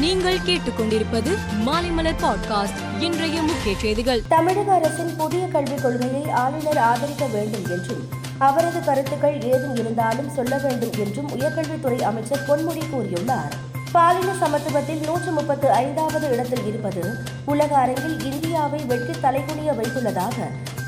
நீங்கள் கேட்டுக்கொண்டிருப்பது மாலைமலர் பாட்காஸ்ட் இன்றைய முக்கிய செய்திகள். தமிழக அரசின் புதிய கல்விக் கொள்கையை ஆளுநர் ஆதரிக்க வேண்டும் என்றும் அவரது கருத்துக்கள் ஏதும் இருந்தாலும் சொல்ல வேண்டும் என்றும் உயர்கல்வித்துறை அமைச்சர் பொன்முடி கூறியுள்ளார். பாலின சமத்துவத்தில் நூற்று முப்பத்து ஐந்தாவது இடத்தில் இருப்பது உலக அரங்கில் இந்தியாவை வெட்டி தலைகுனிய வைத்துள்ளதாக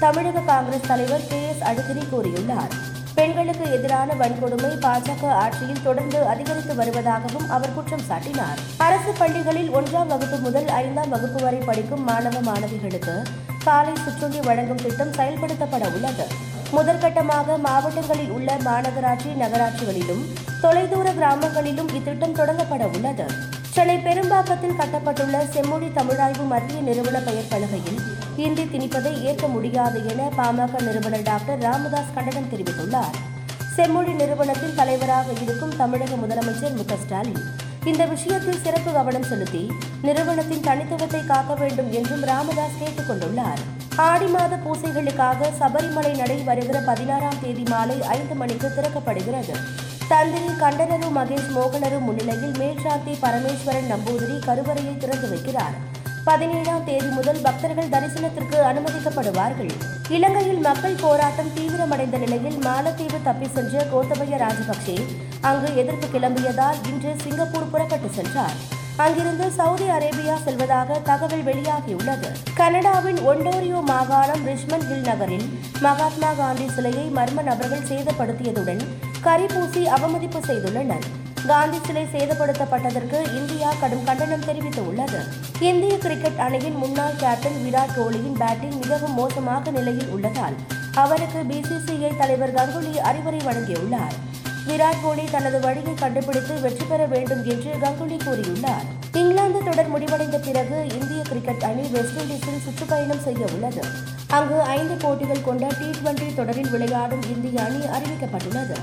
தமிழக காங்கிரஸ் தலைவர் கே எஸ் அழகிரி கூறியுள்ளார். பெண்களுக்கு எதிரான வன்கொடுமை பாஜக ஆட்சியில் தொடர்ந்து அதிகரித்து வருவதாகவும் அவர் குற்றம் சாட்டினார். அரசு பள்ளிகளில் ஒன்றாம் வகுப்பு முதல் ஐந்தாம் வகுப்பு வரை படிக்கும் மாணவ மாணவிகளுக்கு காலை சிற்றுண்டி வழங்கும் திட்டம் செயல்படுத்தப்பட உள்ளது. முதற்கட்டமாக மாவட்டங்களில் உள்ள மாநகராட்சி நகராட்சிகளிலும் தொலைதூர கிராமங்களிலும் இத்திட்டம் தொடங்கப்பட உள்ளது. சென்னை பெரும்பாக்கத்தில் கட்டப்பட்டுள்ள செம்மொழி தமிழாய்வு மத்திய நிறுவன பெயர் பலகையில் இந்தி திணிப்பதை ஏற்க முடியாது என பாமக நிறுவனர் டாக்டர் ராமதாஸ் கண்டனம் தெரிவித்துள்ளார். செம்மொழி நிறுவனத்தின் தலைவராக இருக்கும் தமிழக முதலமைச்சர் மு ஸ்டாலின் இந்த விஷயத்தில் சிறப்பு கவனம் செலுத்தி நிறுவனத்தின் தனித்துவத்தை காக்க வேண்டும் என்றும் ராமதாஸ் கேட்டுக் கொண்டுள்ளார். ஆடி மாத பூசைகளுக்காக சபரிமலை நடை வருகிற பதினாறாம் தேதி மாலை ஐந்து மணிக்கு திறக்கப்படுகிறது. தந்திரி கண்டனரு மகேஷ் மோகனரு முன்னிலையில் மேல்சாந்தி பரமேஸ்வரன் நம்பூதிரி கருவறையை திறந்து வைக்கிறார். பதினேழாம் தேதி முதல் பக்தர்கள் தரிசனத்திற்கு அனுமதிக்கப்படுவார்கள். இலங்கையில் மக்கள் போராட்டம் தீவிரமடைந்த நிலையில் மாலத்தீவு தப்பி சென்ற கோத்தபய ராஜபக்சே அங்கு எதிர்ப்பு கிளம்பியதால் இன்று சிங்கப்பூர் புறப்பட்டு சென்றார். அங்கிருந்து சவுதி அரேபியா செல்வதாக தகவல் வெளியாகியுள்ளது. கனடாவின் ஒண்டோரியோ மாகாணம் ரிஷ்மன் ஹில் நகரில் மகாத்மா காந்தி சிலையை மர்ம நபர்கள் சேதப்படுத்தியதுடன் கரிபூசி அவமதிப்பு செய்துள்ளனர். காந்தி சிலை சேதப்படுத்தப்பட்டதற்கு இந்தியா கடும் கண்டனம் தெரிவித்துள்ளது. இந்திய கிரிக்கெட் அணியின் முன்னாள் கேப்டன் விராட் கோலியின் பேட்டிங் மிகவும் மோசமாக நிலையில் உள்ளதால் அவருக்கு பிசிசிஐ தலைவர் கங்குலி அறிவுரை வழங்கியுள்ளார். விராட் கோலி தனது வழியை கண்டுபிடித்து வெற்றி பெற வேண்டும் என்று கங்குலி கூறியுள்ளார். இங்கிலாந்து தொடர் முடிவடைந்த பிறகு இந்திய கிரிக்கெட் அணி வெஸ்ட் இண்டீஸில் சுற்றுப்பயணம் செய்ய உள்ளது. அங்கு ஐந்து போட்டிகள் கொண்ட டி டுவெண்டி தொடரில் விளையாடும் இந்திய அணி அறிவிக்கப்பட்டுள்ளது.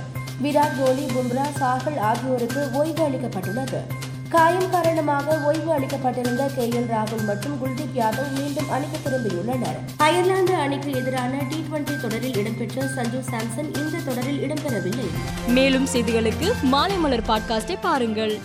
விராட் கோலி பும்ரா சாகல் ஆகியோருக்கு ஓய்வு அளிக்கப்பட்டுள்ளது. காயம் காரணமாக ஓய்வு அளிக்கப்பட்டிருந்த கே. எல். ராகுல் மற்றும் குல்தீப் யாதவ் மீண்டும் அணிக்கு திரும்பியுள்ளனர். அயர்லாந்து அணிக்கு எதிரான டி டுவெண்டி தொடரில் இடம்பெற்ற சஞ்சு சாம்சன் இந்த தொடரில் இடம்பெறவில்லை. மேலும் செய்திகளுக்கு மாலைமலர் பாட்காஸ்டை பாருங்கள்.